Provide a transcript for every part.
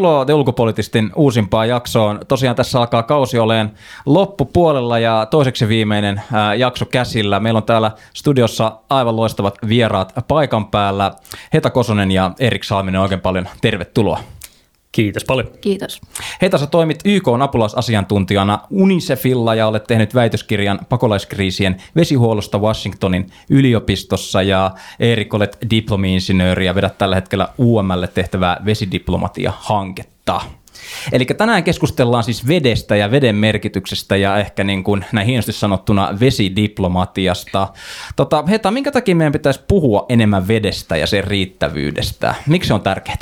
Tervetuloa The Ulkopolitistin uusimpaan jaksoon. Tosiaan tässä alkaa kausi oleen loppupuolella ja toiseksi viimeinen jakso käsillä. Meillä on täällä studiossa aivan loistavat vieraat paikan päällä. Heta Kosonen ja Erik Salminen, oikein paljon tervetuloa. Kiitos paljon. Kiitos. Heitä sä toimit YK apulaisasiantuntijana UNICEFilla ja olet tehnyt väitöskirjan pakolaiskriisien vesihuollosta Washingtonin yliopistossa ja Erik olet diplomi-insinööri ja vedät tällä hetkellä UMlle tehtävää vesidiplomatia-hanketta. Eli tänään keskustellaan siis vedestä ja veden merkityksestä ja ehkä niin kuin näin hienosti sanottuna vesidiplomatiasta. Tota, Heta, minkä takia meidän pitäisi puhua enemmän vedestä ja sen riittävyydestä? Miksi se on tärkeää?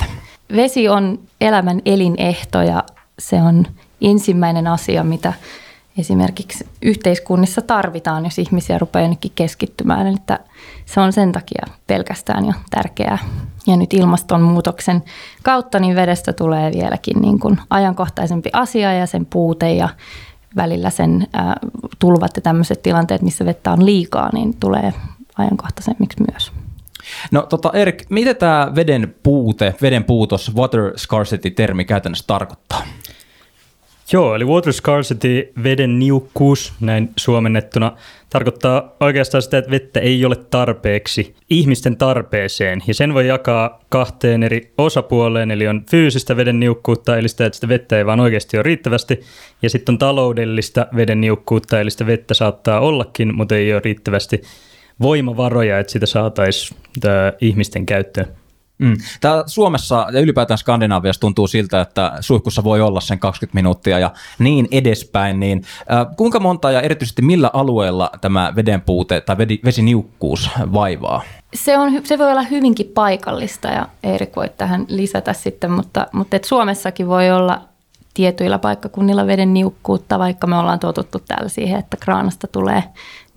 Vesi on elämän elinehto ja se on ensimmäinen asia, mitä esimerkiksi yhteiskunnissa tarvitaan, jos ihmisiä rupeaa jonnekin keskittymään. Eli se on sen takia pelkästään jo tärkeää. Ja nyt ilmastonmuutoksen kautta niin vedestä tulee vieläkin niin kuin ajankohtaisempi asia ja sen puute ja välillä sen äh, tulvat ja tämmöiset tilanteet, missä vettä on liikaa, niin tulee ajankohtaisemmiksi myös. No tota Erik, mitä tämä veden puute, veden puutos, water scarcity-termi käytännössä tarkoittaa? Joo, eli water scarcity, veden niukkuus, näin suomennettuna, tarkoittaa oikeastaan sitä, että vettä ei ole tarpeeksi ihmisten tarpeeseen. Ja sen voi jakaa kahteen eri osapuoleen, eli on fyysistä veden niukkuutta, eli sitä, että sitä vettä ei vaan oikeasti ole riittävästi. Ja sitten on taloudellista veden niukkuutta, eli sitä vettä saattaa ollakin, mutta ei ole riittävästi voimavaroja, että sitä saataisiin ihmisten käyttöön. Mm. Tää Suomessa ja ylipäätään Skandinaaviassa tuntuu siltä, että suihkussa voi olla sen 20 minuuttia ja niin edespäin. Niin, äh, kuinka monta ja erityisesti millä alueella tämä veden puute tai vesiniukkuus vaivaa? Se, on, se voi olla hyvinkin paikallista ja Erik voi tähän lisätä sitten, mutta, mutta et Suomessakin voi olla tietyillä paikkakunnilla veden niukkuutta, vaikka me ollaan totuttu täällä siihen, että kraanasta tulee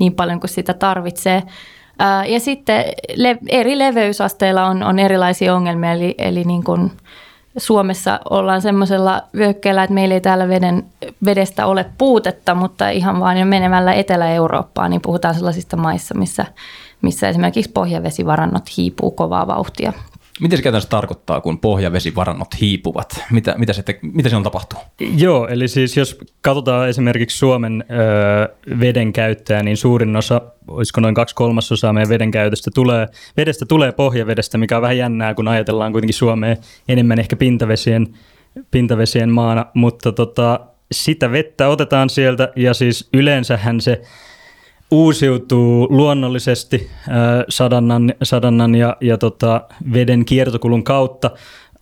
niin paljon kuin sitä tarvitsee. Ja sitten eri leveysasteilla on, on erilaisia ongelmia, eli, eli niin kuin Suomessa ollaan semmoisella vyökkeellä, että meillä ei täällä veden, vedestä ole puutetta, mutta ihan vaan jo menemällä Etelä-Eurooppaan, niin puhutaan sellaisista maissa, missä, missä esimerkiksi pohjavesivarannot hiipuu kovaa vauhtia. Miten se käytännössä tarkoittaa, kun pohjavesivarannot hiipuvat? Mitä, mitä, se, te, mitä on tapahtuu? Joo, eli siis jos katsotaan esimerkiksi Suomen ö, veden käyttöä, niin suurin osa, olisiko noin kaksi kolmasosaa meidän veden käytöstä tulee, vedestä tulee pohjavedestä, mikä on vähän jännää, kun ajatellaan kuitenkin Suomeen enemmän ehkä pintavesien, pintavesien maana, mutta tota, sitä vettä otetaan sieltä ja siis yleensähän se uusiutuu luonnollisesti äh, sadannan, sadannan ja, ja tota, veden kiertokulun kautta.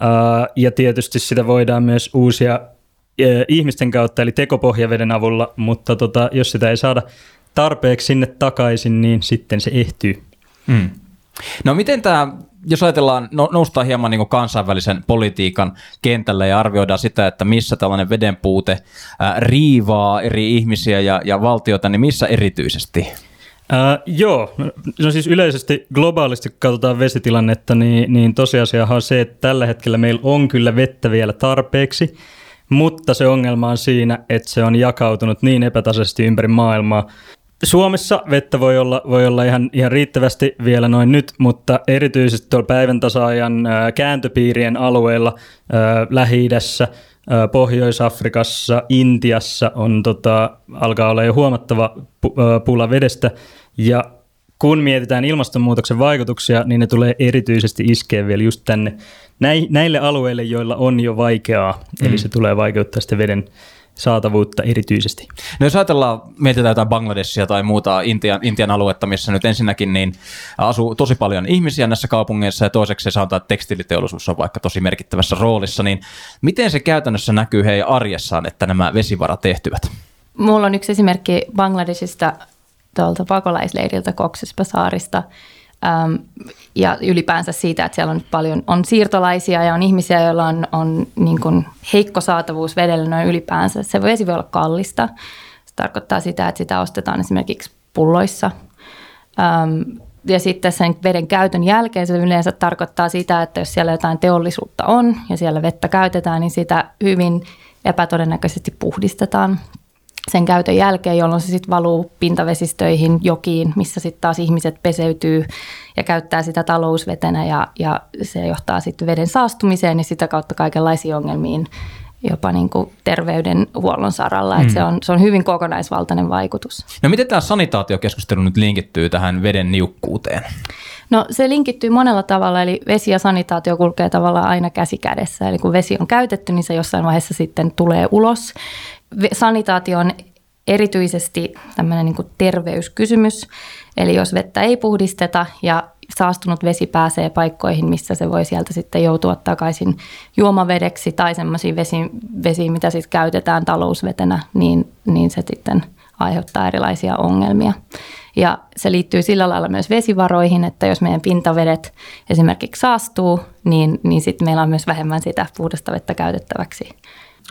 Äh, ja tietysti sitä voidaan myös uusia äh, ihmisten kautta, eli tekopohjaveden avulla, mutta tota, jos sitä ei saada tarpeeksi sinne takaisin, niin sitten se ehtyy. Mm. No miten tämä jos ajatellaan, no, noustaan hieman niin kansainvälisen politiikan kentälle ja arvioidaan sitä, että missä tällainen veden puute äh, riivaa eri ihmisiä ja, ja valtioita, niin missä erityisesti? Uh, joo, no siis yleisesti globaalisti kun katsotaan vesitilannetta, niin, niin tosiasiahan on se, että tällä hetkellä meillä on kyllä vettä vielä tarpeeksi, mutta se ongelma on siinä, että se on jakautunut niin epätasaisesti ympäri maailmaa, Suomessa vettä voi olla, voi olla ihan, ihan riittävästi vielä noin nyt, mutta erityisesti tuolla päivän tasaajan kääntöpiirien alueilla Lähi-idässä, Pohjois-Afrikassa, Intiassa on, tota, alkaa olla jo huomattava pula vedestä ja kun mietitään ilmastonmuutoksen vaikutuksia, niin ne tulee erityisesti iskeä vielä just tänne näille alueille, joilla on jo vaikeaa. Mm. Eli se tulee vaikeuttaa sitten veden, saatavuutta erityisesti. No jos ajatellaan, mietitään jotain Bangladesia tai muuta Intian, Intian aluetta, missä nyt ensinnäkin niin asuu tosi paljon ihmisiä näissä kaupungeissa ja toiseksi se sanotaan, että tekstiiliteollisuus on vaikka tosi merkittävässä roolissa, niin miten se käytännössä näkyy heidän arjessaan, että nämä vesivarat tehtyvät? Mulla on yksi esimerkki Bangladesista tuolta pakolaisleiriltä Koksespasaarista, Ähm, ja ylipäänsä siitä, että siellä on paljon on siirtolaisia ja on ihmisiä, joilla on, on niin kuin heikko saatavuus vedellä noin ylipäänsä. Se vesi voi olla kallista. Se tarkoittaa sitä, että sitä ostetaan esimerkiksi pulloissa. Ähm, ja sitten sen veden käytön jälkeen se yleensä tarkoittaa sitä, että jos siellä jotain teollisuutta on ja siellä vettä käytetään, niin sitä hyvin epätodennäköisesti puhdistetaan. Sen käytön jälkeen, jolloin se sitten valuu pintavesistöihin, jokiin, missä sitten taas ihmiset peseytyy ja käyttää sitä talousvetenä ja, ja se johtaa sitten veden saastumiseen ja sitä kautta kaikenlaisiin ongelmiin jopa niin kuin terveydenhuollon saralla. Mm. Että se, on, se on hyvin kokonaisvaltainen vaikutus. No miten tämä sanitaatiokeskustelu nyt linkittyy tähän veden niukkuuteen? No se linkittyy monella tavalla, eli vesi ja sanitaatio kulkee tavallaan aina käsi kädessä. Eli kun vesi on käytetty, niin se jossain vaiheessa sitten tulee ulos. Sanitaatio on erityisesti tämmöinen niin terveyskysymys. Eli jos vettä ei puhdisteta ja saastunut vesi pääsee paikkoihin, missä se voi sieltä sitten joutua takaisin juomavedeksi tai semmoisiin vesiin, vesiin mitä sitten käytetään talousvetenä, niin, niin se sitten aiheuttaa erilaisia ongelmia. Ja se liittyy sillä lailla myös vesivaroihin, että jos meidän pintavedet esimerkiksi saastuu, niin, niin sitten meillä on myös vähemmän sitä puhdasta vettä käytettäväksi.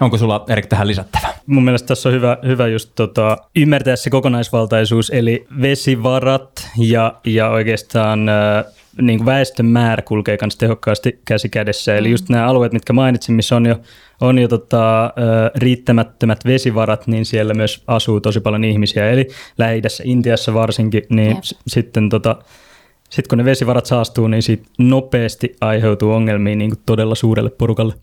Onko sulla Erik tähän lisättävä? Mun mielestä tässä on hyvä, hyvä just tota, ymmärtää se kokonaisvaltaisuus, eli vesivarat ja, ja oikeastaan äh, niin väestön määrä kulkee myös tehokkaasti käsi kädessä. Eli just nämä alueet, mitkä mainitsin, missä on jo, on jo tota, äh, riittämättömät vesivarat, niin siellä myös asuu tosi paljon ihmisiä. Eli lähi Intiassa varsinkin, niin s- sitten tota, sitten kun ne vesivarat saastuu, niin siitä nopeasti aiheutuu ongelmia niin kuin todella suurelle porukalle.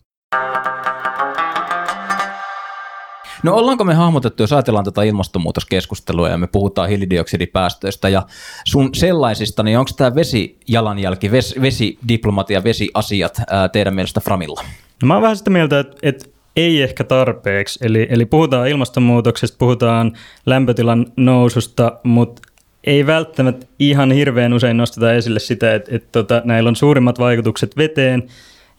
No ollaanko me hahmotettu, jos ajatellaan tätä ilmastonmuutoskeskustelua ja me puhutaan hiilidioksidipäästöistä ja sun sellaisista, niin onko tämä vesijalanjälki, ves, vesidiplomatia, vesiasiat ää, teidän mielestä Framilla? No mä oon vähän sitä mieltä, että, että ei ehkä tarpeeksi. Eli, eli puhutaan ilmastonmuutoksesta, puhutaan lämpötilan noususta, mutta ei välttämättä ihan hirveän usein nosteta esille sitä, että, että tota, näillä on suurimmat vaikutukset veteen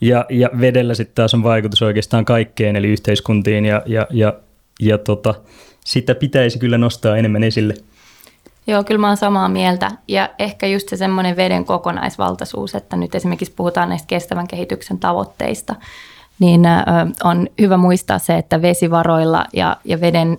ja, ja vedellä sitten taas on vaikutus oikeastaan kaikkeen, eli yhteiskuntiin ja, ja, ja ja tota, sitä pitäisi kyllä nostaa enemmän esille. Joo, kyllä mä oon samaa mieltä. Ja ehkä just se semmoinen veden kokonaisvaltaisuus, että nyt esimerkiksi puhutaan näistä kestävän kehityksen tavoitteista, niin on hyvä muistaa se, että vesivaroilla ja, ja veden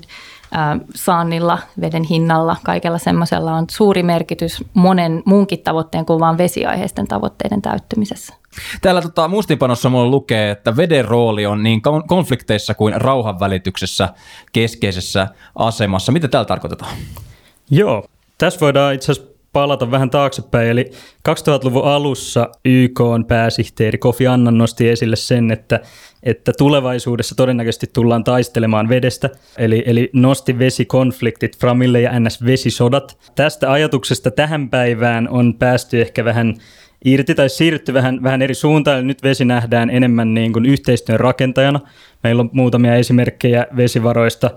saannilla, veden hinnalla, kaikella semmoisella on suuri merkitys monen muunkin tavoitteen kuin vain vesiaiheisten tavoitteiden täyttymisessä. Täällä tota, muistinpanossa mulla lukee, että veden rooli on niin konflikteissa kuin rauhanvälityksessä keskeisessä asemassa. Mitä täällä tarkoitetaan? Joo, tässä voidaan itse asiassa palata vähän taaksepäin. Eli 2000-luvun alussa YK on pääsihteeri Kofi Annan nosti esille sen, että, että tulevaisuudessa todennäköisesti tullaan taistelemaan vedestä, eli, eli nosti vesikonfliktit Framille ja NS-vesisodat. Tästä ajatuksesta tähän päivään on päästy ehkä vähän irti tai siirrytty vähän, vähän eri suuntaan. Eli nyt vesi nähdään enemmän niin kuin yhteistyön rakentajana. Meillä on muutamia esimerkkejä vesivaroista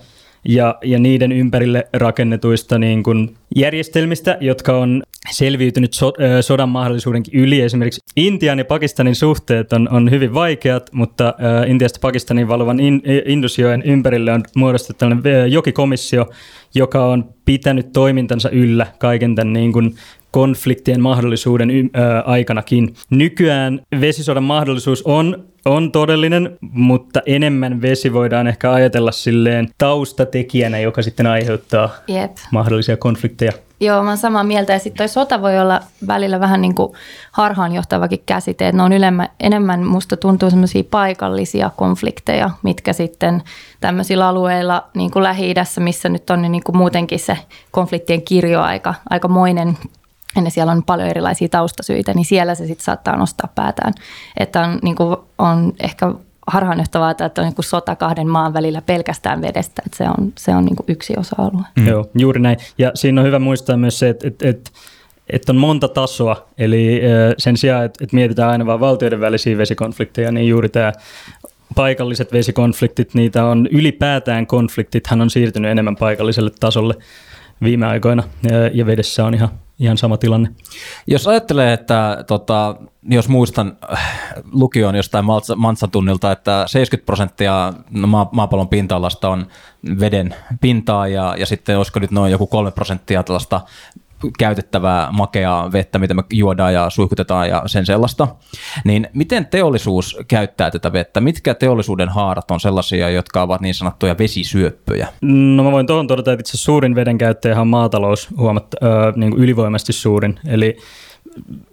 ja, ja niiden ympärille rakennetuista niin kuin järjestelmistä, jotka on selviytynyt so, sodan mahdollisuudenkin yli. Esimerkiksi Intian ja Pakistanin suhteet on, on hyvin vaikeat, mutta äh, Intiasta Pakistanin valuvan in, Indusjoen ympärille on muodostettu tällainen jokikomissio, joka on pitänyt toimintansa yllä kaiken tämän niin kuin konfliktien mahdollisuuden y- ö, aikanakin. Nykyään vesisodan mahdollisuus on, on todellinen, mutta enemmän vesi voidaan ehkä ajatella silleen taustatekijänä, joka sitten aiheuttaa Jep. mahdollisia konflikteja. Joo, mä oon samaa mieltä. Ja sitten toi sota voi olla välillä vähän niin kuin harhaanjohtavakin käsite. Että ne on ylemmä, enemmän, musta tuntuu semmoisia paikallisia konflikteja, mitkä sitten tämmöisillä alueilla, niin kuin Lähi-idässä, missä nyt on niin kuin muutenkin se konfliktien kirjo aika, aikamoinen ja siellä on paljon erilaisia taustasyitä, niin siellä se sitten saattaa nostaa päätään. Että on, niin kuin, on ehkä harhaanjohtavaa, että on niin sota kahden maan välillä pelkästään vedestä, että se on, se on niin kuin yksi osa-alue. Mm. Joo, juuri näin. Ja siinä on hyvä muistaa myös se, että, että, että että on monta tasoa, eli sen sijaan, että, että mietitään aina vain valtioiden välisiä vesikonflikteja, niin juuri tämä paikalliset vesikonfliktit, niitä on ylipäätään konfliktithan on siirtynyt enemmän paikalliselle tasolle viime aikoina, ja vedessä on ihan ihan sama tilanne. Jos ajattelee, että tota, jos muistan äh, lukion jostain Mantsatunnilta, että 70 prosenttia maapallon pinta-alasta on veden pintaa ja, ja sitten olisiko nyt noin joku 3 prosenttia tällaista käytettävää makeaa vettä, mitä me juodaan ja suihkutetaan ja sen sellaista. Niin miten teollisuus käyttää tätä vettä? Mitkä teollisuuden haarat on sellaisia, jotka ovat niin sanottuja vesisyöppöjä? No mä voin tuohon todeta, että itse suurin veden käyttäjä on maatalous huomatta, äh, niin kuin ylivoimasti suurin. Eli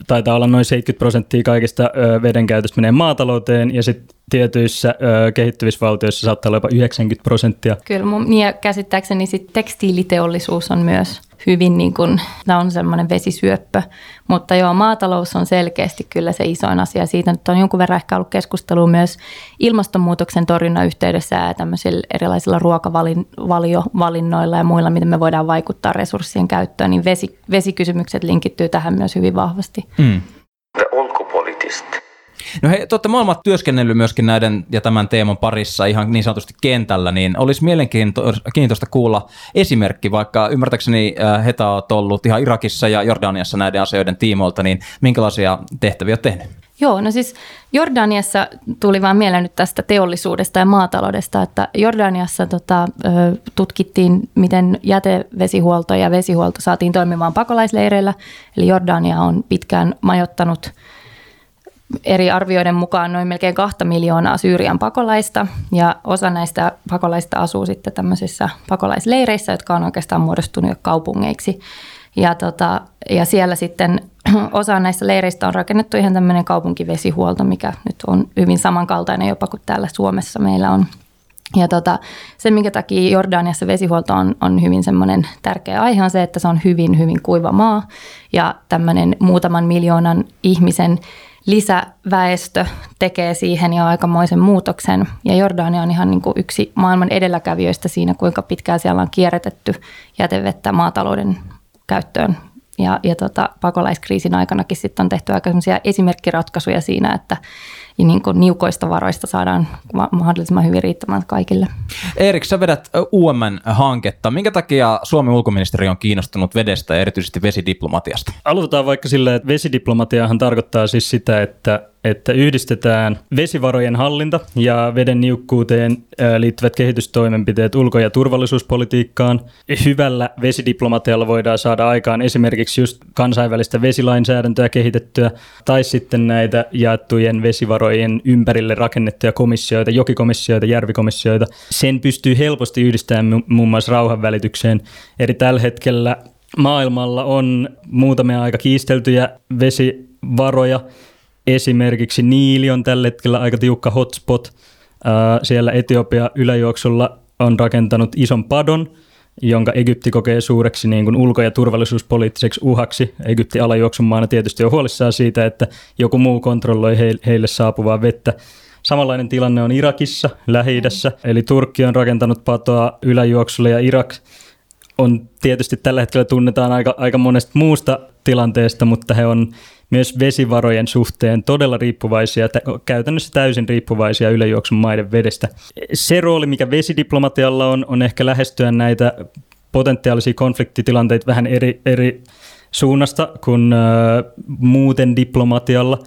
taitaa olla noin 70 prosenttia kaikista veden käytöstä menee maatalouteen ja sitten tietyissä ö, kehittyvissä valtioissa saattaa olla jopa 90 prosenttia. Kyllä, mun, niin ja käsittääkseni sit tekstiiliteollisuus on myös hyvin, niin kuin, tämä on semmoinen vesisyöppö, mutta joo, maatalous on selkeästi kyllä se isoin asia. Siitä nyt on jonkun verran ehkä ollut keskustelua myös ilmastonmuutoksen torjunnan yhteydessä ja tämmöisillä erilaisilla ruokavaliovalinnoilla ja muilla, miten me voidaan vaikuttaa resurssien käyttöön, niin vesi, vesikysymykset linkittyy tähän myös hyvin vahvasti. Mm. No hei, te olette molemmat työskennellyt myöskin näiden ja tämän teeman parissa ihan niin sanotusti kentällä, niin olisi mielenkiintoista kuulla esimerkki, vaikka ymmärtääkseni äh, Heta on ollut ihan Irakissa ja Jordaniassa näiden asioiden tiimoilta, niin minkälaisia tehtäviä olet tehnyt? Joo, no siis Jordaniassa tuli vaan mieleen nyt tästä teollisuudesta ja maataloudesta, että Jordaniassa tota, tutkittiin, miten jätevesihuolto ja vesihuolto saatiin toimimaan pakolaisleireillä. Eli Jordania on pitkään majottanut eri arvioiden mukaan noin melkein kahta miljoonaa Syyrian pakolaista ja osa näistä pakolaista asuu sitten tämmöisissä pakolaisleireissä, jotka on oikeastaan muodostunut jo kaupungeiksi. Ja, tota, ja siellä sitten osa näistä leireistä on rakennettu ihan tämmöinen kaupunkivesihuolto, mikä nyt on hyvin samankaltainen jopa kuin täällä Suomessa meillä on. Ja tota, se, minkä takia Jordaniassa vesihuolto on, on hyvin semmoinen tärkeä aihe, on se, että se on hyvin, hyvin kuiva maa. Ja tämmöinen muutaman miljoonan ihmisen lisäväestö tekee siihen jo aikamoisen muutoksen. Ja Jordania on ihan niin kuin yksi maailman edelläkävijöistä siinä, kuinka pitkään siellä on kierrätetty jätevettä maatalouden käyttöön. Ja, ja tota, pakolaiskriisin aikanakin sitten on tehty aika esimerkkiratkaisuja siinä, että niin kuin niukoista varoista saadaan mahdollisimman hyvin riittämään kaikille. Erik, sä vedät UMN-hanketta. Minkä takia Suomen ulkoministeri on kiinnostunut vedestä ja erityisesti vesidiplomatiasta? Aloitetaan vaikka sillä, että vesidiplomatiahan tarkoittaa siis sitä, että että yhdistetään vesivarojen hallinta ja veden niukkuuteen liittyvät kehitystoimenpiteet ulko- ja turvallisuuspolitiikkaan. Hyvällä vesidiplomatialla voidaan saada aikaan esimerkiksi just kansainvälistä vesilainsäädäntöä kehitettyä tai sitten näitä jaettujen vesivarojen ympärille rakennettuja komissioita, jokikomissioita, järvikomissioita. Sen pystyy helposti yhdistämään muun muassa rauhanvälitykseen. Eli tällä hetkellä maailmalla on muutamia aika kiisteltyjä vesivaroja, Esimerkiksi Niili on tällä hetkellä aika tiukka hotspot. Siellä Etiopia yläjuoksulla on rakentanut ison padon, jonka Egypti kokee suureksi niin kuin ulko- ja turvallisuuspoliittiseksi uhaksi. Egypti alajuoksun maana tietysti on huolissaan siitä, että joku muu kontrolloi heille saapuvaa vettä. Samanlainen tilanne on Irakissa, lähi eli Turkki on rakentanut patoa yläjuoksulle ja Irak on tietysti tällä hetkellä tunnetaan aika, aika monesta muusta tilanteesta, mutta he on myös vesivarojen suhteen todella riippuvaisia, käytännössä täysin riippuvaisia ylejuoksun maiden vedestä. Se rooli, mikä vesidiplomatialla on, on ehkä lähestyä näitä potentiaalisia konfliktitilanteita vähän eri, eri suunnasta kuin äh, muuten diplomatialla.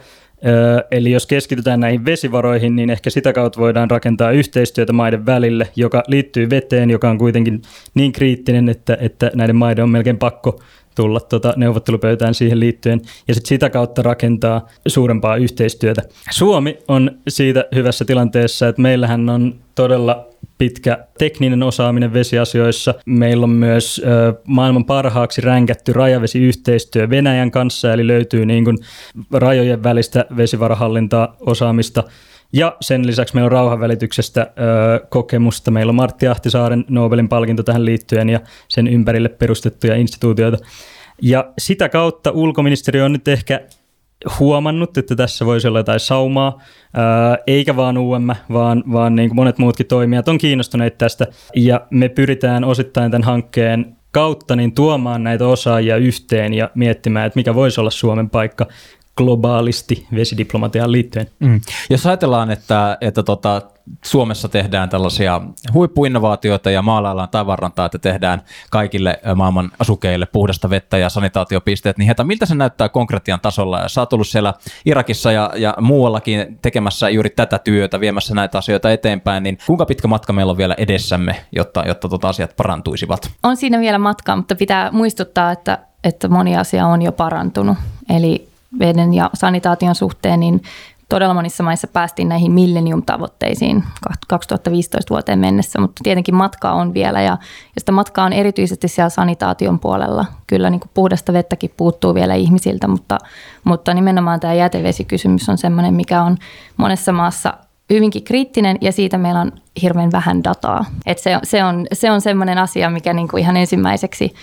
Eli jos keskitytään näihin vesivaroihin, niin ehkä sitä kautta voidaan rakentaa yhteistyötä maiden välille, joka liittyy veteen, joka on kuitenkin niin kriittinen, että, että näiden maiden on melkein pakko tulla tuota neuvottelupöytään siihen liittyen ja sit sitä kautta rakentaa suurempaa yhteistyötä. Suomi on siitä hyvässä tilanteessa, että meillähän on todella pitkä tekninen osaaminen vesiasioissa. Meillä on myös ö, maailman parhaaksi ränkätty rajavesiyhteistyö Venäjän kanssa, eli löytyy niin kuin rajojen välistä vesivarahallintaa osaamista. Ja sen lisäksi meillä on rauhanvälityksestä ö, kokemusta. Meillä on Martti Ahtisaaren Nobelin palkinto tähän liittyen ja sen ympärille perustettuja instituutioita. Ja sitä kautta ulkoministeriö on nyt ehkä huomannut, että tässä voisi olla jotain saumaa, ää, eikä vaan UM, vaan, vaan niin kuin monet muutkin toimijat on kiinnostuneet tästä. Ja me pyritään osittain tämän hankkeen kautta niin tuomaan näitä osaajia yhteen ja miettimään, että mikä voisi olla Suomen paikka globaalisti vesidiplomatiaan liittyen. Mm. Jos ajatellaan, että, että tota, Suomessa tehdään tällaisia huippuinnovaatioita ja maalaillaan tavarantaa, että tehdään kaikille maailman asukeille puhdasta vettä ja sanitaatiopisteet, niin heitä, miltä se näyttää konkretian tasolla? Ja sä oot ollut siellä Irakissa ja, ja muuallakin tekemässä juuri tätä työtä, viemässä näitä asioita eteenpäin, niin kuinka pitkä matka meillä on vielä edessämme, jotta, jotta tota asiat parantuisivat? On siinä vielä matkaa, mutta pitää muistuttaa, että, että moni asia on jo parantunut. Eli veden ja sanitaation suhteen, niin todella monissa maissa päästiin näihin millennium-tavoitteisiin 2015 vuoteen mennessä, mutta tietenkin matkaa on vielä ja, ja sitä matkaa on erityisesti siellä sanitaation puolella. Kyllä niin kuin puhdasta vettäkin puuttuu vielä ihmisiltä, mutta, mutta nimenomaan tämä jätevesikysymys on sellainen, mikä on monessa maassa hyvinkin kriittinen ja siitä meillä on hirveän vähän dataa. Et se, se, on, se on sellainen asia, mikä niin kuin ihan ensimmäiseksi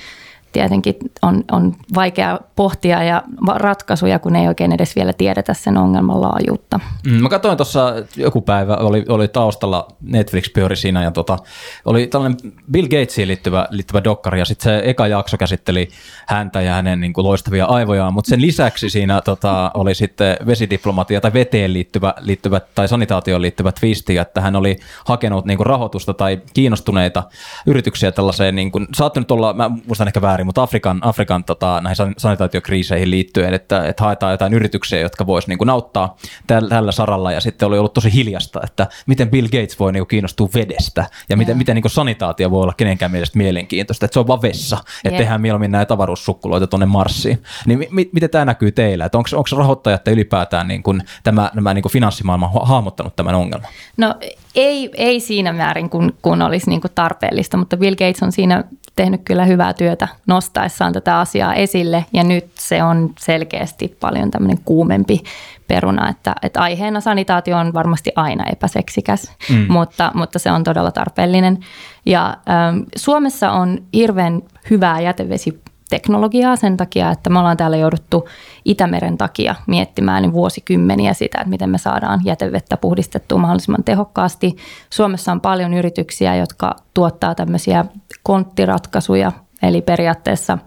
tietenkin on, on vaikea pohtia ja ratkaisuja, kun ei oikein edes vielä tiedetä sen ongelman laajuutta. Mm, mä katsoin tuossa joku päivä, oli, oli taustalla, Netflix pyöri siinä ja tota, oli tällainen Bill Gatesiin liittyvä, liittyvä dokkari ja sitten se eka jakso käsitteli häntä ja hänen niin kuin, loistavia aivojaan, mutta sen lisäksi siinä tota, oli sitten vesidiplomatia tai veteen liittyvä, liittyvä tai sanitaatioon liittyvä twisti, että hän oli hakenut niin kuin, rahoitusta tai kiinnostuneita yrityksiä tällaiseen, niin kuin, saattu nyt olla, mä muistan ehkä väärin, mutta Afrikan, Afrikan tota, näihin sanitaatiokriiseihin liittyen, että, että haetaan jotain yrityksiä, jotka vois niin kuin, auttaa tällä, tällä saralla ja sitten oli ollut tosi hiljasta, että miten Bill Gates voi niin kuin, kiinnostua vedestä ja miten, yeah. miten niin kuin, sanitaatio voi olla kenenkään mielestä mielenkiintoista, että se on vaan vessa, että yeah. tehdään mieluummin näitä avaruussukkuloita tuonne Marsiin. Niin mi, miten tämä näkyy teillä, että onko, onko rahoittajat ylipäätään niin kuin, tämä, nämä niin kuin finanssimaailma hahmottanut tämän ongelman? No ei, ei siinä määrin, kun, kun olisi niin kuin tarpeellista, mutta Bill Gates on siinä tehnyt kyllä hyvää työtä nostaessaan tätä asiaa esille ja nyt se on selkeästi paljon tämmöinen kuumempi peruna, että, että aiheena sanitaatio on varmasti aina epäseksikäs, mm. mutta, mutta se on todella tarpeellinen. Ja ähm, Suomessa on hirveän hyvää jätevesi teknologiaa sen takia, että me ollaan täällä jouduttu Itämeren takia miettimään niin vuosikymmeniä sitä, että miten me saadaan jätevettä puhdistettua mahdollisimman tehokkaasti. Suomessa on paljon yrityksiä, jotka tuottaa tämmöisiä konttiratkaisuja, eli periaatteessa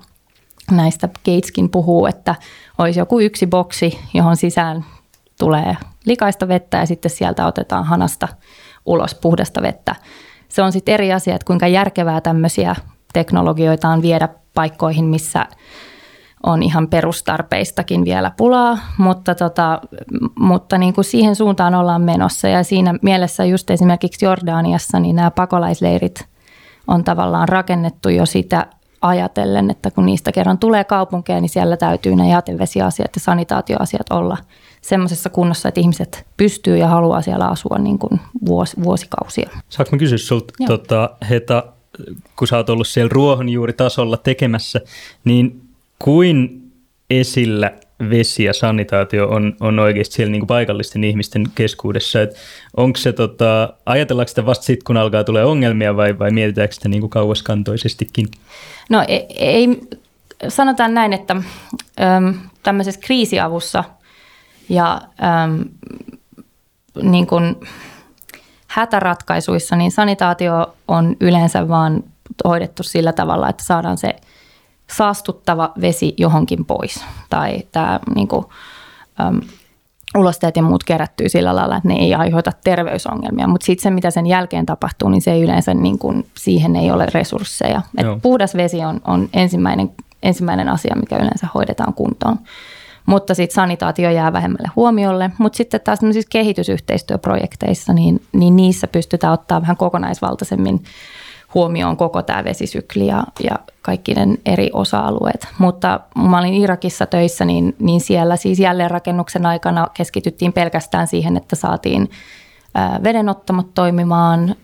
näistä Gateskin puhuu, että olisi joku yksi boksi, johon sisään tulee likaista vettä ja sitten sieltä otetaan hanasta ulos puhdasta vettä. Se on sitten eri asia, että kuinka järkevää tämmöisiä teknologioita on viedä paikkoihin, missä on ihan perustarpeistakin vielä pulaa, mutta, tota, mutta niin kuin siihen suuntaan ollaan menossa. Ja siinä mielessä just esimerkiksi Jordaniassa niin nämä pakolaisleirit on tavallaan rakennettu jo sitä ajatellen, että kun niistä kerran tulee kaupunkeja, niin siellä täytyy ne jätevesiasiat ja sanitaatioasiat olla semmoisessa kunnossa, että ihmiset pystyy ja haluaa siellä asua niin kuin vuos, vuosikausia. Saanko mä kysyä sinulta, tota, Heta, kun sä oot ollut siellä ruohonjuuritasolla tekemässä, niin kuin esillä vesi ja sanitaatio on, on oikeasti siellä niin kuin paikallisten ihmisten keskuudessa. Et onko se, tota, ajatellaanko sitä vasta sitten, kun alkaa tulee ongelmia vai, vai mietitäänkö sitä niin kuin kauaskantoisestikin? No ei, ei, sanotaan näin, että äm, tämmöisessä kriisiavussa ja äm, niin kuin, hätäratkaisuissa, niin sanitaatio on yleensä vaan hoidettu sillä tavalla, että saadaan se saastuttava vesi johonkin pois. Tai tämä niin kuin, äm, ulosteet ja muut kerättyy sillä lailla, että ne ei aiheuta terveysongelmia. Mutta sitten se, mitä sen jälkeen tapahtuu, niin se ei yleensä, niin kuin, siihen ei ole resursseja. Et puhdas vesi on, on ensimmäinen, ensimmäinen asia, mikä yleensä hoidetaan kuntoon mutta sitten sanitaatio jää vähemmälle huomiolle. Mutta sitten taas kehitysyhteistyöprojekteissa, niin, niin niissä pystytään ottaa vähän kokonaisvaltaisemmin huomioon koko tämä vesisykli ja, ja kaikki ne eri osa-alueet. Mutta mä olin Irakissa töissä, niin, niin siellä siis jälleenrakennuksen aikana keskityttiin pelkästään siihen, että saatiin vedenottamot toimimaan,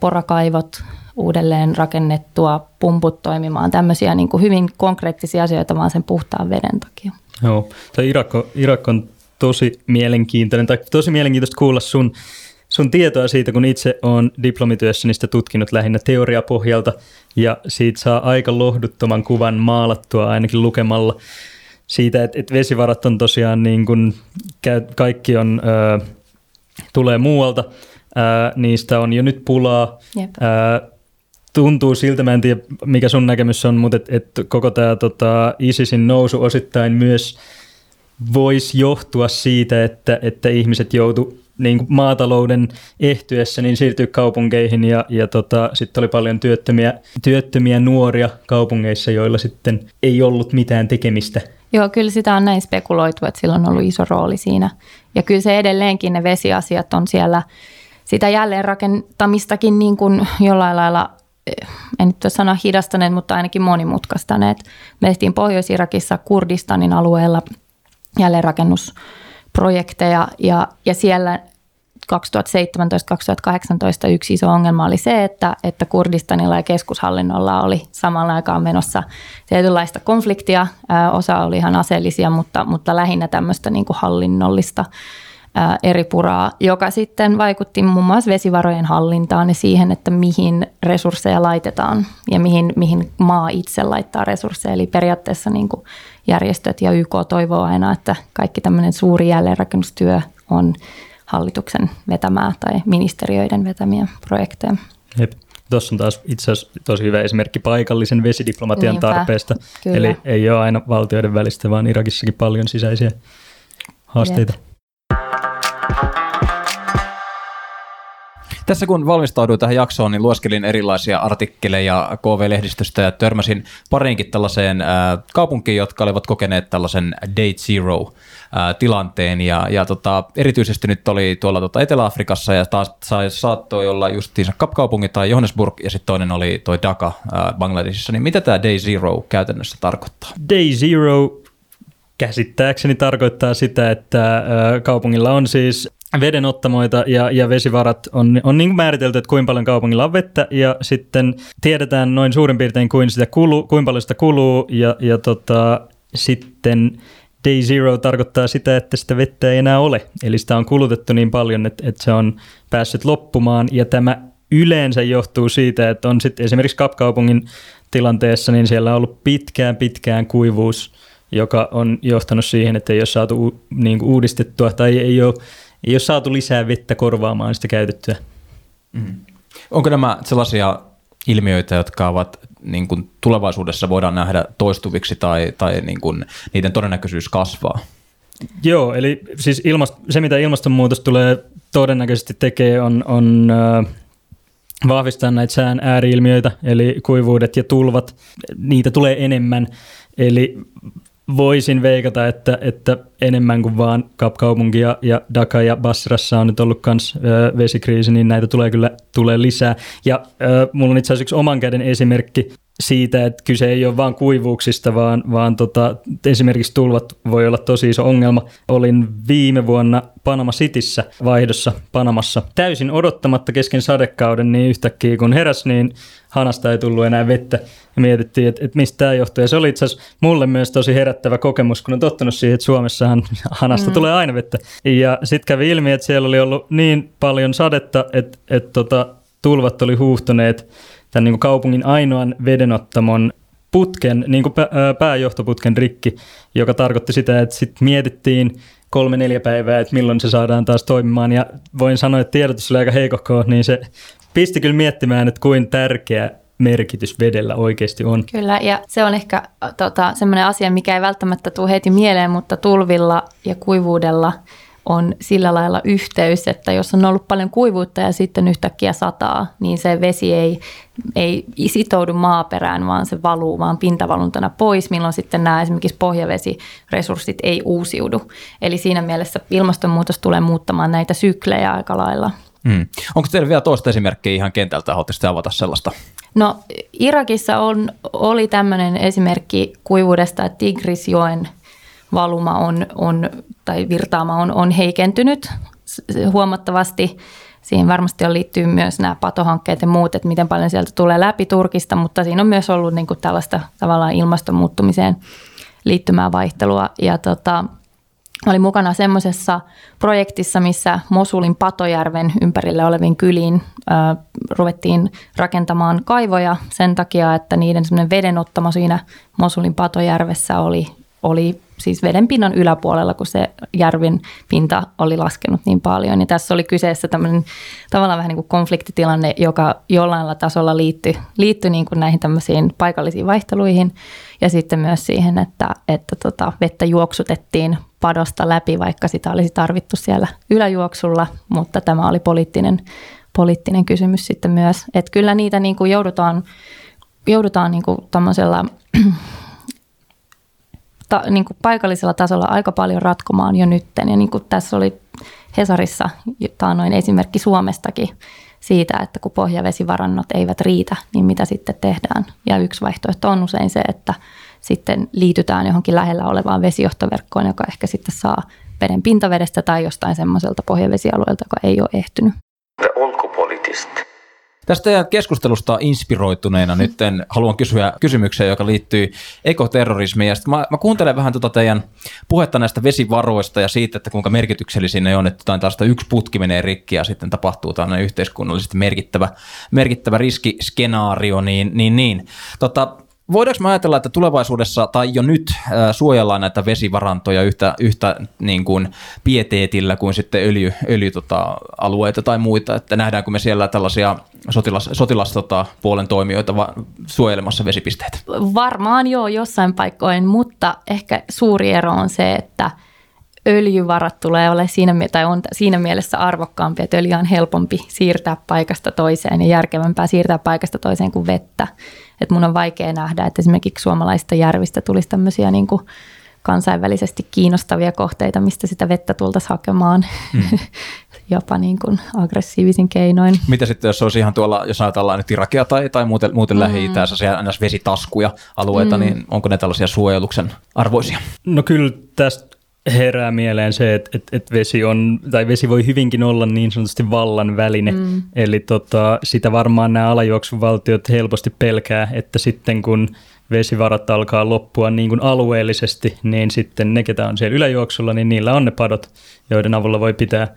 porakaivot uudelleen rakennettua, pumput toimimaan, tämmöisiä niin kuin hyvin konkreettisia asioita vaan sen puhtaan veden takia. Joo, tai Irak on, Irak on tosi mielenkiintoinen, tai tosi mielenkiintoista kuulla sun, sun tietoa siitä, kun itse on diplomityössä niistä tutkinut lähinnä teoriapohjalta, ja siitä saa aika lohduttoman kuvan maalattua ainakin lukemalla siitä, että, että vesivarat on tosiaan niin kuin, kaikki on, ö, tulee muualta, ö, niistä on jo nyt pulaa, Jep. Ö, tuntuu siltä, mä en tiedä mikä sun näkemys on, mutta et, et koko tämä tota, ISISin nousu osittain myös voisi johtua siitä, että, että ihmiset joutu niin maatalouden ehtyessä niin siirtyy kaupunkeihin ja, ja tota, sitten oli paljon työttömiä, työttömiä nuoria kaupungeissa, joilla sitten ei ollut mitään tekemistä. Joo, kyllä sitä on näin spekuloitu, että sillä on ollut iso rooli siinä. Ja kyllä se edelleenkin ne vesiasiat on siellä sitä jälleenrakentamistakin niin kuin jollain lailla en nyt sano hidastaneet, mutta ainakin monimutkaistaneet. Me tehtiin Pohjois-Irakissa Kurdistanin alueella jälleenrakennus projekteja ja, ja siellä 2017-2018 yksi iso ongelma oli se, että, että Kurdistanilla ja keskushallinnolla oli samalla aikaan menossa tietynlaista konfliktia. Osa oli ihan aseellisia, mutta, mutta lähinnä tämmöistä niin kuin hallinnollista eri puraa, joka sitten vaikutti muun muassa vesivarojen hallintaan ja siihen, että mihin resursseja laitetaan ja mihin, mihin maa itse laittaa resursseja. Eli periaatteessa niin kuin järjestöt ja YK toivoo aina, että kaikki tämmöinen suuri jälleenrakennustyö on hallituksen vetämää tai ministeriöiden vetämiä projekteja. Jep. Tuossa on taas itse asiassa tosi hyvä esimerkki paikallisen vesidiplomatian Niinpä, tarpeesta. Kyllä. Eli ei ole aina valtioiden välistä, vaan Irakissakin paljon sisäisiä haasteita. Jep. Tässä kun valmistauduin tähän jaksoon, niin lueskelin erilaisia artikkeleja KV-lehdistöstä ja törmäsin pariinkin tällaiseen äh, kaupunkiin, jotka olivat kokeneet tällaisen Date Zero äh, tilanteen. Ja, ja tota, erityisesti nyt oli tuolla tota Etelä-Afrikassa ja taas sai, saattoi olla justiinsa Kapkaupunki tai Johannesburg ja sitten toinen oli toi Dhaka äh, Bangladesissa. Niin mitä tämä Day Zero käytännössä tarkoittaa? Day Zero käsittääkseni tarkoittaa sitä, että kaupungilla on siis vedenottamoita ja, ja vesivarat on, on niin määritelty, että kuinka paljon kaupungilla on vettä ja sitten tiedetään noin suurin piirtein kuin sitä kulu, kuinka paljon sitä kuluu ja, ja tota, sitten day zero tarkoittaa sitä, että sitä vettä ei enää ole. Eli sitä on kulutettu niin paljon, että, että se on päässyt loppumaan ja tämä yleensä johtuu siitä, että on sitten esimerkiksi Kapkaupungin tilanteessa, niin siellä on ollut pitkään pitkään kuivuus, joka on johtanut siihen, että ei ole saatu niin kuin uudistettua tai ei ole ei ole saatu lisää vettä korvaamaan sitä käytettyä. Mm. Onko nämä sellaisia ilmiöitä, jotka ovat niin kuin tulevaisuudessa voidaan nähdä toistuviksi tai, tai niin kuin niiden todennäköisyys kasvaa? Joo, eli siis ilmast- se mitä ilmastonmuutos tulee todennäköisesti tekee on, on äh, vahvistaa näitä sään ääriilmiöitä, eli kuivuudet ja tulvat, niitä tulee enemmän. Eli voisin veikata, että, että enemmän kuin vaan Kapkaupunki ja, ja Dhaka ja Basrassa on nyt ollut myös vesikriisi, niin näitä tulee kyllä tulee lisää. Ja ö, mulla on itse asiassa yksi oman käden esimerkki siitä, että kyse ei ole vain kuivuuksista, vaan, vaan tota, esimerkiksi tulvat voi olla tosi iso ongelma. Olin viime vuonna Panama Cityssä vaihdossa Panamassa täysin odottamatta kesken sadekauden, niin yhtäkkiä kun heräs, niin hanasta ei tullut enää vettä. Ja mietittiin, että, että mistä tämä johtuu. Ja se oli itse asiassa mulle myös tosi herättävä kokemus, kun on tottunut siihen, että Suomessahan hanasta mm. tulee aina vettä. Ja sitten kävi ilmi, että siellä oli ollut niin paljon sadetta, että, että tota, tulvat oli huuhtoneet tämän niin kuin kaupungin ainoan vedenottamon putken, niin kuin pääjohtoputken rikki, joka tarkoitti sitä, että sitten mietittiin kolme neljä päivää, että milloin se saadaan taas toimimaan. Ja voin sanoa, että tiedotus oli aika heikokko, niin se pisti kyllä miettimään, että kuin tärkeä merkitys vedellä oikeasti on. Kyllä, ja se on ehkä tota, semmoinen asia, mikä ei välttämättä tule heti mieleen, mutta tulvilla ja kuivuudella – on sillä lailla yhteys, että jos on ollut paljon kuivuutta ja sitten yhtäkkiä sataa, niin se vesi ei, ei sitoudu maaperään, vaan se valuu vaan pintavaluntana pois, milloin sitten nämä esimerkiksi pohjavesiresurssit ei uusiudu. Eli siinä mielessä ilmastonmuutos tulee muuttamaan näitä syklejä aika lailla. Hmm. Onko teillä vielä toista esimerkkiä ihan kentältä, haluaisitte avata sellaista? No Irakissa on, oli tämmöinen esimerkki kuivuudesta, että Tigrisjoen valuma on, on tai virtaama on, on heikentynyt huomattavasti. Siihen varmasti on liittyy myös nämä patohankkeet ja muut, että miten paljon sieltä tulee läpi Turkista, mutta siinä on myös ollut niin kuin tällaista tavallaan ilmastonmuuttumiseen liittymää vaihtelua. Ja tota, oli mukana semmoisessa projektissa, missä Mosulin Patojärven ympärille oleviin kyliin ö, ruvettiin rakentamaan kaivoja sen takia, että niiden vedenottama siinä Mosulin Patojärvessä oli, oli siis vedenpinnan yläpuolella, kun se järvin pinta oli laskenut niin paljon. Ja tässä oli kyseessä tämmöinen tavallaan vähän niin kuin konfliktitilanne, joka jollain tasolla liittyi, liittyi niin kuin näihin tämmöisiin paikallisiin vaihteluihin ja sitten myös siihen, että, että tota, vettä juoksutettiin padosta läpi, vaikka sitä olisi tarvittu siellä yläjuoksulla, mutta tämä oli poliittinen, poliittinen kysymys sitten myös. Että kyllä niitä niin kuin joudutaan, joudutaan niin kuin ta, niin kuin paikallisella tasolla aika paljon ratkomaan jo nytten. Ja niin kuin tässä oli Hesarissa noin esimerkki Suomestakin siitä, että kun pohjavesivarannot eivät riitä, niin mitä sitten tehdään. Ja yksi vaihtoehto on usein se, että sitten liitytään johonkin lähellä olevaan vesijohtoverkkoon, joka ehkä sitten saa veden pintavedestä tai jostain semmoiselta pohjavesialueelta, joka ei ole ehtynyt. The. Tästä teidän keskustelusta inspiroituneena nyt haluan kysyä kysymykseen, joka liittyy ekoterrorismiin. Ja mä, mä kuuntelen vähän tuota teidän puhetta näistä vesivaroista ja siitä, että kuinka merkityksellisiä ne on, että jotain tällaista yksi putki menee rikki ja sitten tapahtuu tällainen yhteiskunnallisesti merkittävä, merkittävä riskiskenaario, niin, niin, niin. Tota, Voidaanko me ajatella, että tulevaisuudessa tai jo nyt suojellaan näitä vesivarantoja yhtä, yhtä niin kuin pieteetillä kuin sitten öljy, öljy tota, alueita tai muita, että nähdäänkö me siellä tällaisia sotilas, sotilas tota, puolen toimijoita va, suojelemassa vesipisteitä? Varmaan joo jossain paikkoin, mutta ehkä suuri ero on se, että öljyvarat tulee ole siinä, tai on siinä mielessä arvokkaampi, että öljy on helpompi siirtää paikasta toiseen ja järkevämpää siirtää paikasta toiseen kuin vettä. Et mun on vaikea nähdä, että esimerkiksi suomalaista järvistä tulisi tämmöisiä niin kuin kansainvälisesti kiinnostavia kohteita, mistä sitä vettä tultaisiin hakemaan mm. jopa niin kuin aggressiivisin keinoin. Mitä sitten, jos olisi ihan tuolla, jos ajatellaan nyt Irakia tai, tai muuten, muuten mm. Lähi-Itää, vesitaskuja alueita, mm. niin onko ne tällaisia suojeluksen arvoisia? No kyllä tästä herää mieleen se, että, että, että vesi, on, tai vesi voi hyvinkin olla niin sanotusti vallan väline. Mm. Eli tota, sitä varmaan nämä alajuoksuvaltiot helposti pelkää, että sitten kun vesivarat alkaa loppua niin kuin alueellisesti, niin sitten ne, ketä on siellä yläjuoksulla, niin niillä on ne padot, joiden avulla voi pitää,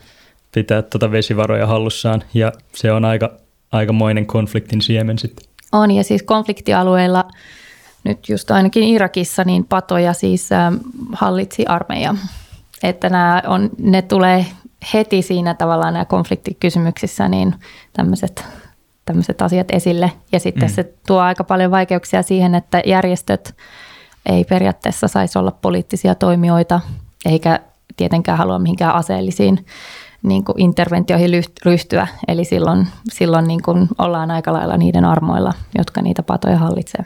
pitää tuota vesivaroja hallussaan. Ja se on aika, aikamoinen konfliktin siemen sitten. On, ja siis konfliktialueilla – nyt just ainakin Irakissa niin patoja siis hallitsi armeija. Että nämä on, ne tulee heti siinä tavallaan nämä konfliktikysymyksissä niin tämmöiset, tämmöiset asiat esille. Ja sitten mm. se tuo aika paljon vaikeuksia siihen, että järjestöt ei periaatteessa saisi olla poliittisia toimijoita, eikä tietenkään halua mihinkään aseellisiin niin kuin interventioihin ryhtyä. Eli silloin, silloin niin kuin ollaan aika lailla niiden armoilla, jotka niitä patoja hallitsee.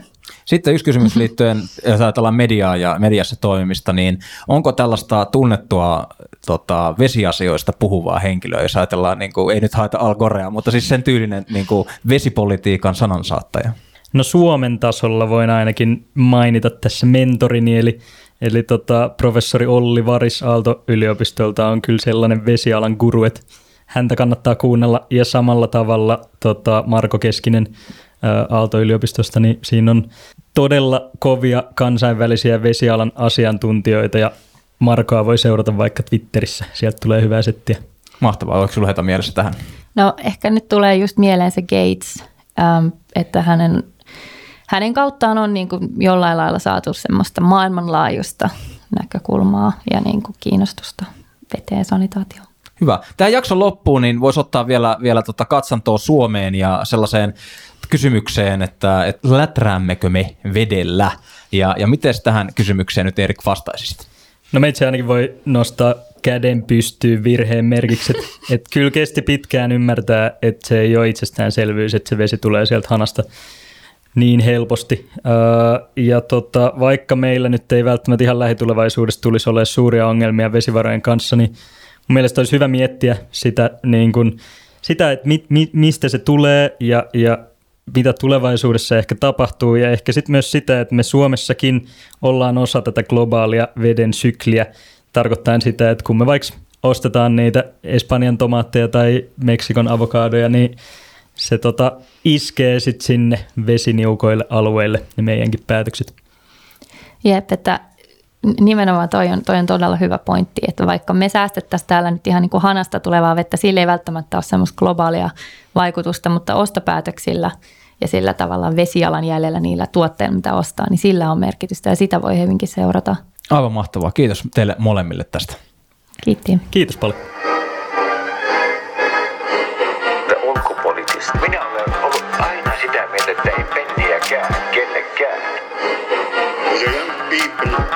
Sitten yksi kysymys liittyen, jos ajatellaan mediaa ja mediassa toimimista, niin onko tällaista tunnettua tota, vesiasioista puhuvaa henkilöä, jos ajatellaan, niin kuin, ei nyt haeta Al Gorea, mutta siis sen tyylinen niin kuin vesipolitiikan sanansaattaja? No Suomen tasolla voin ainakin mainita tässä mentorini, eli, eli tota, professori Olli Varis Aalto-yliopistolta on kyllä sellainen vesialan guru, että häntä kannattaa kuunnella ja samalla tavalla tota, Marko Keskinen Aalto-yliopistosta, niin siinä on todella kovia kansainvälisiä vesialan asiantuntijoita ja Markoa voi seurata vaikka Twitterissä. Sieltä tulee hyvää settiä. Mahtavaa. Oliko sinulla heitä mielessä tähän? No ehkä nyt tulee just mieleen se Gates, että hänen, hänen kauttaan on niin kuin jollain lailla saatu semmoista maailmanlaajuista näkökulmaa ja niin kuin kiinnostusta veteen sanitaatioon. Hyvä. Tähän jakson loppuun niin voisi ottaa vielä, vielä tota katsantoa Suomeen ja sellaiseen kysymykseen, että, että läträämmekö me vedellä? Ja, ja miten tähän kysymykseen nyt Erik vastaisisit? No meitsi ainakin voi nostaa käden pystyyn virheen merkiksi, että et kyllä kesti pitkään ymmärtää, että se ei ole itsestäänselvyys, että se vesi tulee sieltä hanasta niin helposti. ja tota, vaikka meillä nyt ei välttämättä ihan lähitulevaisuudessa tulisi olemaan suuria ongelmia vesivarojen kanssa, niin mun mielestä olisi hyvä miettiä sitä, niin kuin, sitä että mi, mi, mistä se tulee ja, ja mitä tulevaisuudessa ehkä tapahtuu ja ehkä sitten myös sitä, että me Suomessakin ollaan osa tätä globaalia veden sykliä, tarkoittaa sitä, että kun me vaikka ostetaan niitä Espanjan tomaatteja tai Meksikon avokadoja, niin se tota, iskee sitten sinne vesiniukoille alueille ne meidänkin päätökset. Jep, että nimenomaan toi on, toi on todella hyvä pointti, että vaikka me säästettäisiin täällä nyt ihan niin kuin hanasta tulevaa vettä, sillä ei välttämättä ole semmoista globaalia vaikutusta, mutta ostopäätöksillä ja sillä tavalla vesialanjäljellä niillä tuotteilla, mitä ostaa, niin sillä on merkitystä ja sitä voi hyvinkin seurata. Aivan mahtavaa. Kiitos teille molemmille tästä. Kiitti. Kiitos paljon. Minä olen ollut aina sitä mieltä, että ei penniäkään kellekään. The young people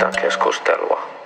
ulkopoliittista keskustelua.